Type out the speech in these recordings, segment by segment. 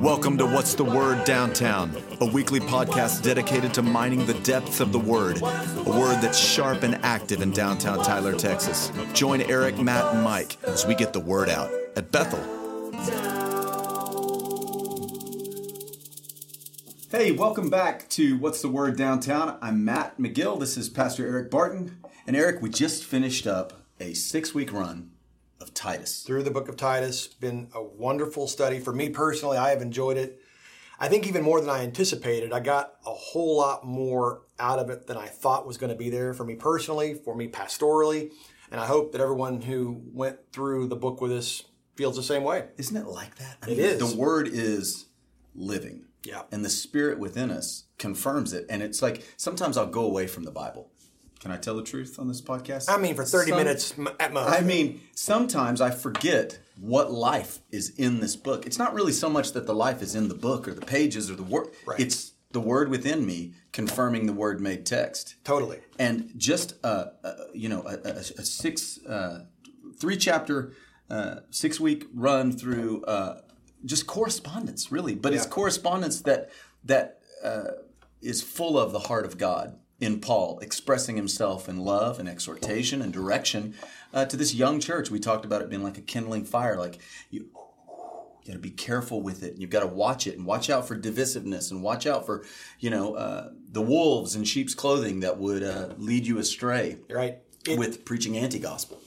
Welcome to What's the Word Downtown, a weekly podcast dedicated to mining the depths of the Word, a word that's sharp and active in downtown Tyler, Texas. Join Eric, Matt, and Mike as we get the word out at Bethel. Hey, welcome back to What's the Word Downtown. I'm Matt McGill. This is Pastor Eric Barton. And Eric, we just finished up a six week run of Titus. Through the book of Titus, been a wonderful study for me personally. I have enjoyed it. I think even more than I anticipated. I got a whole lot more out of it than I thought was going to be there for me personally, for me pastorally, and I hope that everyone who went through the book with us feels the same way. Isn't it like that? I It is. The Word is living. Yeah. And the Spirit within us confirms it. And it's like sometimes I'll go away from the Bible. Can I tell the truth on this podcast? I mean, for 30 Some- minutes at most. I mean, sometimes I forget what life is in this book. It's not really so much that the life is in the book or the pages or the word. Right. It's the word within me confirming the word made text. totally. And just uh, uh, you know a, a, a six, uh, three chapter, uh, six week run through uh, just correspondence, really. But it's correspondence that that uh, is full of the heart of God in Paul, expressing himself in love and exhortation and direction uh, to this young church. We talked about it being like a kindling fire, like you. You got to be careful with it. You've got to watch it and watch out for divisiveness and watch out for, you know, uh, the wolves in sheep's clothing that would uh, lead you astray Right? It- with preaching anti-gospel.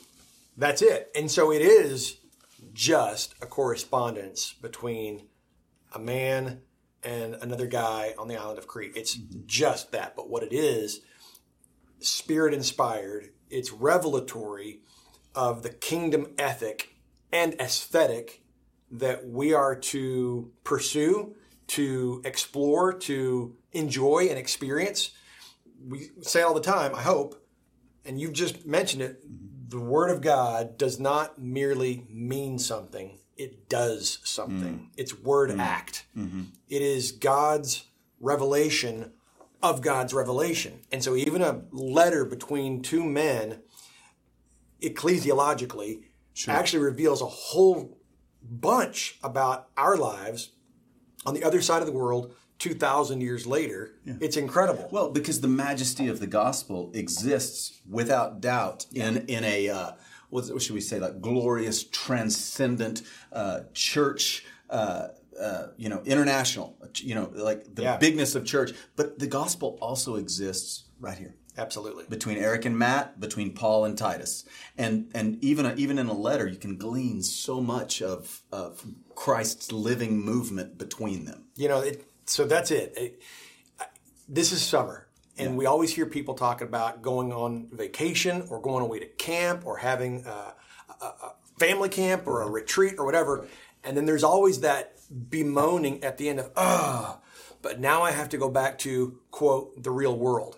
That's it. And so it is just a correspondence between a man and another guy on the island of Crete. It's mm-hmm. just that. But what it is, spirit inspired, it's revelatory of the kingdom ethic and aesthetic that we are to pursue, to explore, to enjoy and experience. We say all the time, I hope, and you've just mentioned it, mm-hmm. the Word of God does not merely mean something, it does something. Mm. It's word mm. act. Mm-hmm. It is God's revelation of God's revelation. And so, even a letter between two men, ecclesiologically, actually reveals a whole bunch about our lives on the other side of the world 2,000 years later. It's incredible. Well, because the majesty of the gospel exists without doubt in in a uh, what should we say like glorious, transcendent uh, church. Uh, uh, you know, international. You know, like the Yeah. bigness of church. But the gospel also exists right here. Absolutely. between Eric and Matt, between Paul and Titus, and and even even in a letter, you can glean so much of of Christ's living movement between them. You know, it, so that's it. It- This is summer, and we always hear people talking about going on vacation or going away to camp or having a, a, a family camp or a retreat or whatever. And then there's always that bemoaning at the end of, ah, but now I have to go back to, quote, the real world.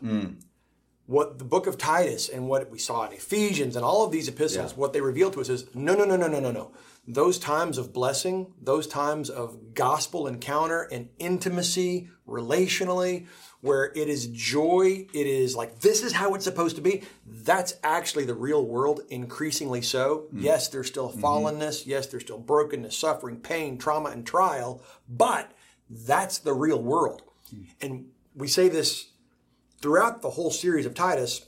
What the book of Titus and what we saw in Ephesians and all of these epistles, what they reveal to us is no, no, no, no, no, no, no. Those times of blessing, those times of gospel encounter and intimacy relationally, where it is joy, it is like this is how it's supposed to be. That's actually the real world, increasingly so. Mm-hmm. Yes, there's still mm-hmm. fallenness. Yes, there's still brokenness, suffering, pain, trauma, and trial, but that's the real world. Mm. And we say this throughout the whole series of Titus,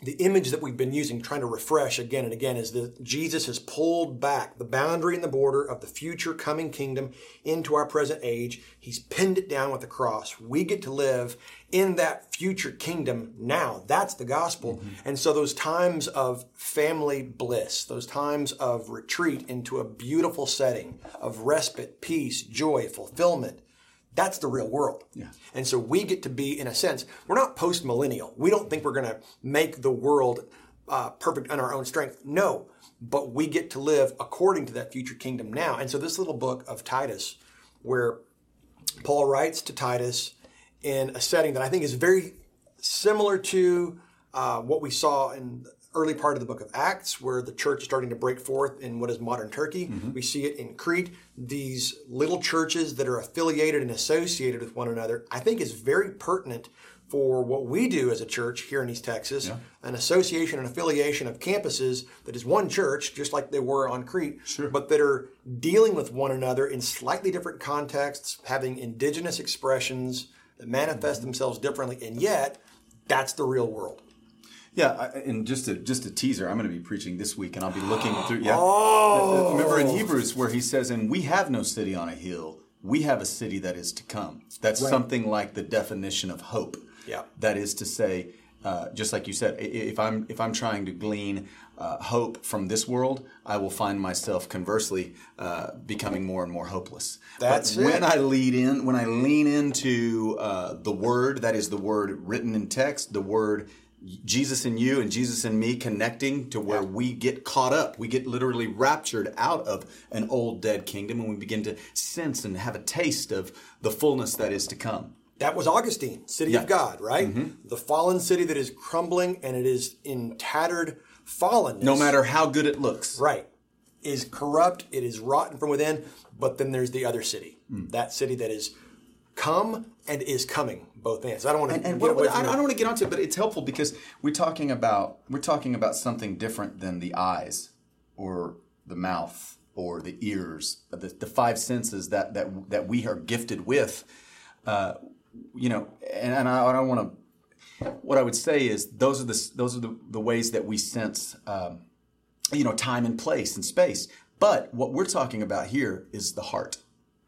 the image that we've been using, trying to refresh again and again, is that Jesus has pulled back the boundary and the border of the future coming kingdom into our present age. He's pinned it down with the cross. We get to live in that future kingdom now. That's the gospel. Mm-hmm. And so those times of family bliss, those times of retreat into a beautiful setting of respite, peace, joy, fulfillment, that's the real world. Yeah. And so we get to be, in a sense, we're not post millennial. We don't think we're going to make the world uh, perfect on our own strength. No, but we get to live according to that future kingdom now. And so this little book of Titus, where Paul writes to Titus in a setting that I think is very similar to uh, what we saw in early part of the book of Acts, where the church is starting to break forth in what is modern Turkey. Mm-hmm. We see it in Crete. These little churches that are affiliated and associated with one another, I think, is very pertinent for what we do as a church here in East Texas, Yeah. an association and affiliation of campuses that is one church, just like they were on Crete, Sure. but that are dealing with one another in slightly different contexts, having indigenous expressions that manifest mm-hmm. themselves differently, and yet that's the real world. Yeah, I- and just a just a teaser. I'm going to be preaching this week, and I'll be looking through. Yeah, Oh. remember in Hebrews where he says, "And we have no city on a hill; we have a city that is to come." That's something like the definition of hope. Yeah. that is to say, uh, just like you said, if I'm if I'm trying to glean uh, hope from this world, I will find myself conversely uh, becoming more and more hopeless. That's but when it. I lead in, when I lean into uh, the word, that is the word written in text, the word Jesus in you and Jesus in me connecting to where we get caught up. We get literally raptured out of an old dead kingdom and we begin to sense and have a taste of the fullness that is to come. That was Augustine, city Yeah. Mm-hmm. of God, right? The fallen city that is crumbling and it is in tattered fallenness. No matter how good it looks. Right. Is corrupt, it is rotten from within, but then there's the other city. Mm. That city that is come and is coming, both ends. I don't want to And, and get what, away what- I, I don't want to get onto it, but it's helpful because we're talking about we're talking about something different than the eyes or the mouth or the ears, the, the five senses that that that we are gifted with. Uh, you know, and, and I, I don't want to. What I would say is those are the those are the, the ways that we sense, um, you know, time and place and space. But what we're talking about here is the heart.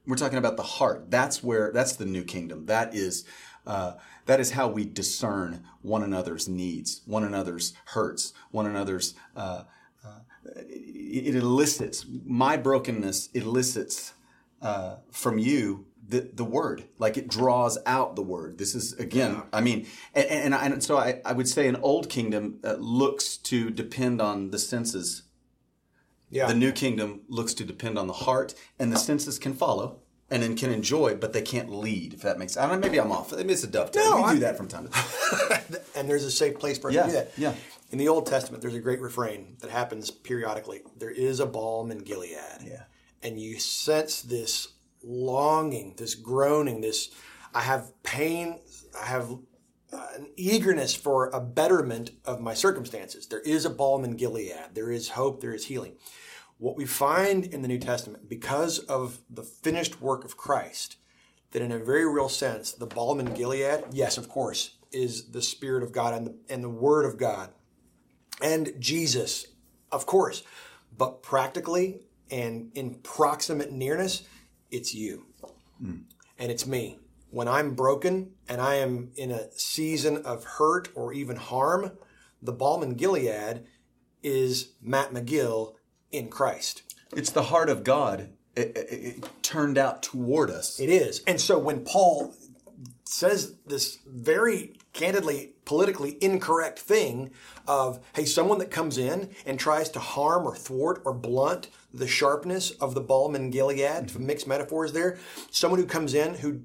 We're talking about the heart. That's where that's the new kingdom. That is uh, that is how we discern one another's needs, one another's hurts, one another's. Uh, uh, it, it elicits my brokenness. Elicits uh, from you the the word, like it draws out the word. This is again. I mean, and and, and so I, I would say an old kingdom uh, looks to depend on the senses yeah. the new kingdom looks to depend on the heart, and the senses can follow and then can enjoy, but they can't lead. If that makes, I don't know, maybe I'm off. Maybe it's a dovetail. No, we do that from time to time. and there's a safe place for us Yeah, to do that. yeah. In the Old Testament, there's a great refrain that happens periodically. There is a balm in Gilead. Yeah. And you sense this longing, this groaning, this I have pain, I have uh, an eagerness for a betterment of my circumstances. There is a balm in Gilead. There is hope, there is healing. What we find in the New Testament, because of the finished work of Christ, that in a very real sense, the balm in Gilead, yes, of course, is the Spirit of God and the, and the Word of God and Jesus, of course. But practically and in proximate nearness, it's you hmm. and it's me. When I'm broken and I am in a season of hurt or even harm, the balm in Gilead is Matt McGill in Christ. It's the heart of God it, it- it turned out toward us. It is. And so when Paul says this very candidly politically incorrect thing of hey someone that comes in and tries to harm or thwart or blunt the sharpness of the balm in Gilead to mm-hmm. mix metaphors there someone who comes in who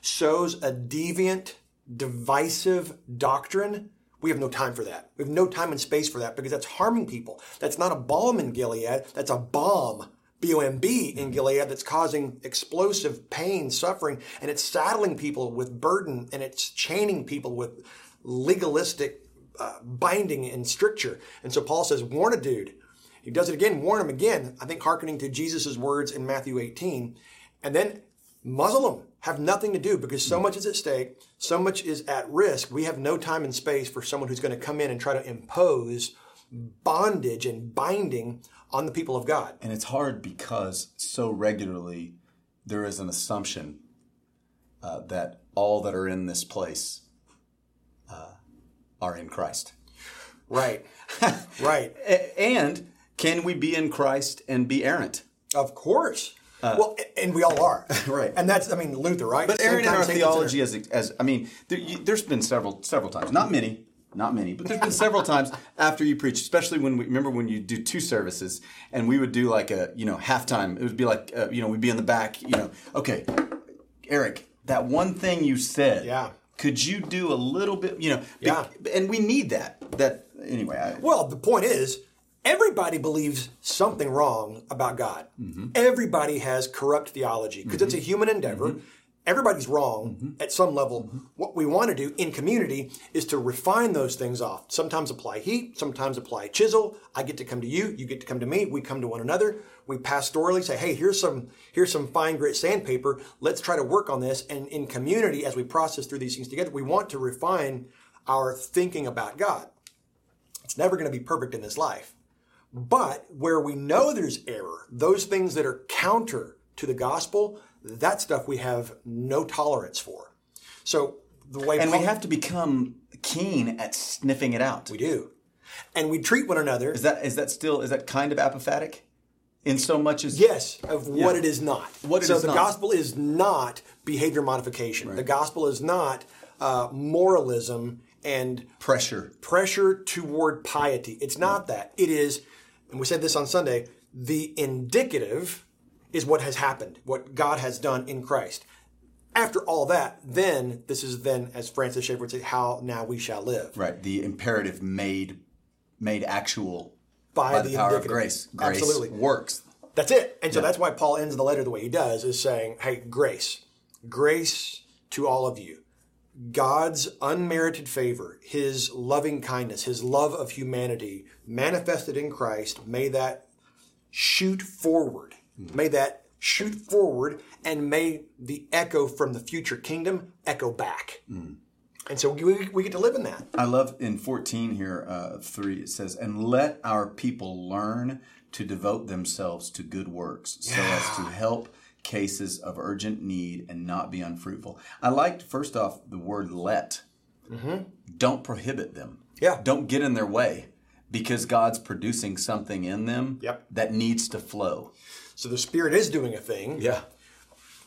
sows a deviant divisive doctrine we have no time for that. We have no time and space for that because that's harming people. That's not a balm in Gilead. That's a bomb, B O M B, in Gilead that's causing explosive pain, suffering, and it's saddling people with burden and it's chaining people with legalistic uh, binding and stricture. And so Paul says, warn a dude. He does it again, warn him again. I think hearkening to Jesus' words in Matthew 18. And then muzzle them. Have nothing to do because so much is at stake, so much is at risk. We have no time and space for someone who's going to come in and try to impose bondage and binding on the people of God. And it's hard because so regularly there is an assumption uh, that all that are in this place uh, are in Christ. Right. right. And can we be in Christ and be errant? Of course. Well, and we all are. Right. And that's, I mean, Luther, right? But errant in our theology, as as I mean, there, there's been several several times, not many, not many, but there's been several times after you preach, especially when we remember when you do two services, and we would do like a you know halftime. It would be like uh, you know we'd be in the back, you know, okay, Eric, that one thing you said, Yeah. could you do a little bit, you know, be- Yeah. and we need that. That anyway, I, Well, the point is, everybody believes something wrong about God. Mm-hmm. Everybody has corrupt theology because it's a mm-hmm. human endeavor. Mm-hmm. everybody's wrong mm-hmm. at some level. What we want to do in community is to refine those things off. Sometimes apply heat, sometimes apply chisel. I get to come to you, you get to come to me, we come to one another. We pastorally say, hey, here's some here's some fine grit sandpaper. Let's try to work on this. And in community, as we process through these things together, we want to refine our thinking about God. It's never going to be perfect in this life. But where we know there's error, those things that are counter to the gospel, that stuff we have no tolerance for. So the way And Paul- we have to become keen at sniffing it out. we do, and we treat one another Is that is that still is that kind of apophatic? In so much as yes of what it is not. What it so is the not. gospel is not behavior modification. The gospel is not uh, moralism and pressure. pressure toward piety. It's not that. It is, and we said this on Sunday, the indicative is what has happened, what God has done in Christ. After all that, then this is then, as Francis Schaeffer would say, how now we shall live. Right. The imperative made made actual By by, the the, power of grace. Grace Absolutely. works. That's it. And so that's why Paul ends the letter the way he does, is saying, hey, grace, grace to all of you. God's unmerited favor, his loving kindness, his love of humanity manifested in Christ, may that shoot forward. May that shoot forward and may the echo from the future kingdom echo back. And so we, we get to live in that. I love in 14 here, uh, 3, it says, And let our people learn to devote themselves to good works so as to help cases of urgent need and not be unfruitful. I liked, first off, the word let. Don't prohibit them. Mm-hmm. Yeah. Don't get in their way because God's producing something in them Yep. that needs to flow. So the Spirit is doing a thing. Yeah.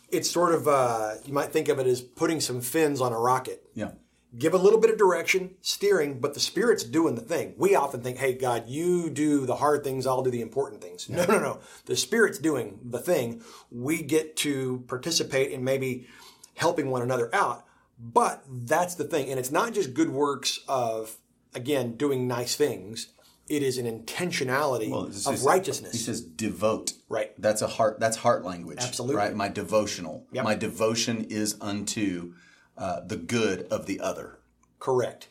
It's sort of, uh, you might think of it as putting some fins on a rocket. Yeah. Give a little bit of direction, steering, but the Spirit's doing the thing. We often think, hey, God, you do the hard things, I'll do the important things. No, no, no. The Spirit's doing the thing. We get to participate in maybe helping one another out. But that's the thing. And it's not just good works of, again, doing nice things. It is an intentionality Well, of righteousness. He says devote. Right. That's a heart. That's heart language. Absolutely. Right. My devotional. Yep. My devotion is unto uh, the good of the other. Correct.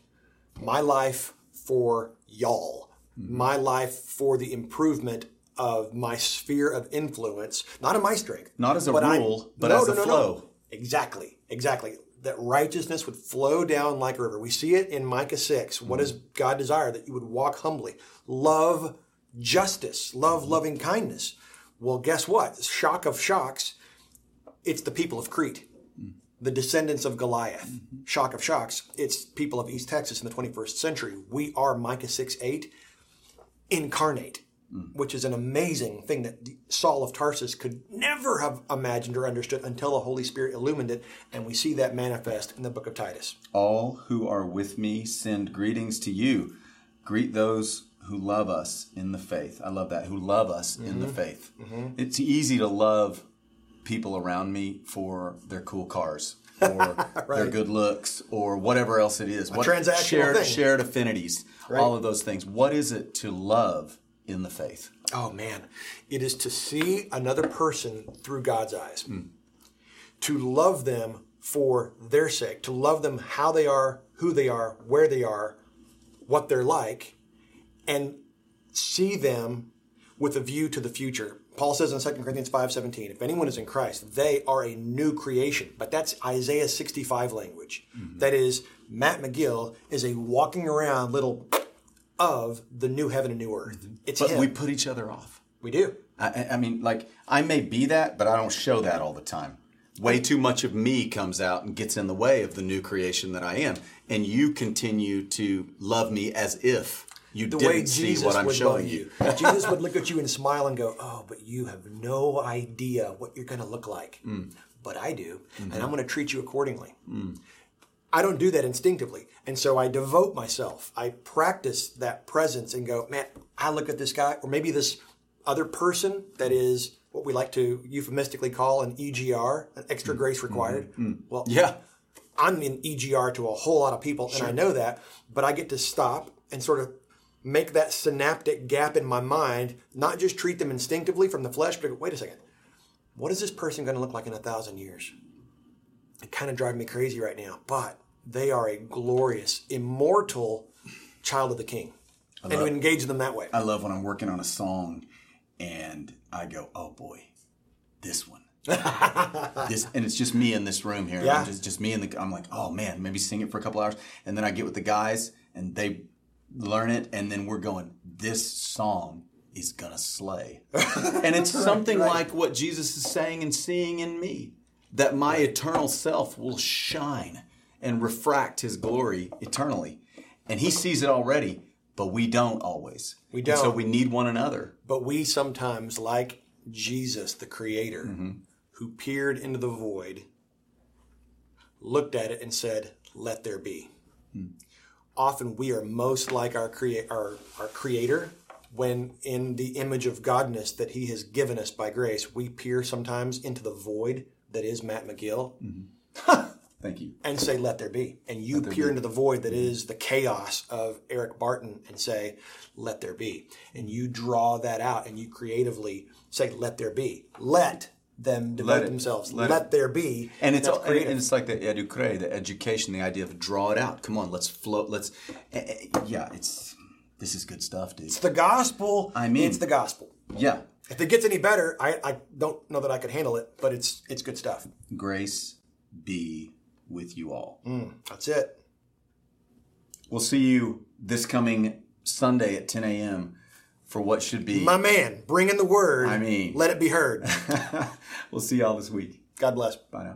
My life for y'all. My life for the improvement of my sphere of influence, not of my strength. Not as a I- rule, but as a flow. Exactly. Exactly. That righteousness would flow down like a river. We see it in Micah 6. What does God desire? That you would walk humbly, love justice, love loving kindness. Well, guess what? Shock of shocks, it's the people of Crete the descendants of Goliath. Mm-hmm. Shock of shocks. It's people of East Texas in the 21st century. We are Micah 6 8 incarnate, mm. which is an amazing thing that Saul of Tarsus could never have imagined or understood until the Holy Spirit illumined it. And we see that manifest in the book of Titus. All who are with me send greetings to you. Greet those who love us in the faith. I love that. Who love us in Mm-hmm. the faith. Mm-hmm. It's easy to love people around me for their cool cars or their good looks or whatever else it is. What transactional shared thing. shared affinities, all of those things. What is it to love in the faith? Oh man, it is to see another person through God's eyes, hmm. to love them for their sake, to love them how they are, who they are, where they are, what they're like, and see them with a view to the future. Paul says in 2 Corinthians 5:17, if anyone is in Christ, they are a new creation. But that's Isaiah 65 language. Mm-hmm. That is, Matt McGill is a walking around little of the new heaven and new earth. Mm-hmm. It's But him. we put each other off. we do. I, I mean, like, I may be that, but I don't show that all the time. Way too much of me comes out and gets in the way of the new creation that I am. And you continue to love me as if you the didn't way see Jesus what I'm would showing you. Jesus would look at you and smile and go, "Oh, but you have no idea what you're going to look like." Mm. But I do, Mm-hmm. and I'm going to treat you accordingly. I don't do that instinctively, and so I devote myself. I practice that presence and go, "Man, I look at this guy, or maybe this other person that is what we like to euphemistically call an EGR, an extra Mm. grace required." Well, Yeah. I'm an EGR to a whole lot of people, and I know that, but I get to stop and sort of make that synaptic gap in my mind, not just treat them instinctively from the flesh, but wait a second, what is this person going to look like in a thousand years? It kind of drives me crazy right now, but they are a glorious, immortal child of the King, and love- we engage them that way. I love when I'm working on a song and I go, oh boy, this one. this and it's just me in this room here. Yeah. Just just me and the I'm like, oh man, maybe sing it for a couple hours. And then I get with the guys and they learn it and then we're going, this song is gonna slay. and it's something like what Jesus is saying and seeing in me. That my eternal self will shine and refract his glory eternally. And he sees it already, but we don't always. We don't. So we need one another. But we sometimes, like Jesus, the Creator, Mm-hmm. who peered into the void, looked at it and said, "Let there be." Hmm. Often, we are most like our, crea- our our Creator when, in the image of Godness that He has given us by grace, we peer sometimes into the void that is Matt McGill. Mm-hmm. Thank you. and say, "Let there be," and you peer into the void that mm-hmm. is the chaos of Eric Barton and say, "Let there be," and you draw that out and you creatively say, "Let there be." Let them devote it. themselves. Let Let, there be. And it's all, and it's like the educare, the education, the idea of draw it out. Come on, let's float. Let's, eh, eh, yeah, it's this is good stuff, dude. It's the gospel. I mean- it's the gospel. Yeah, If it gets any better, I, I don't know that I could handle it, but it's it's good stuff. grace be with you all. That's it. We'll see you this coming Sunday at 10 a.m. for what should be. My man, bring in the word. I mean- let it be heard. we'll see y'all this week. God bless. Bye now.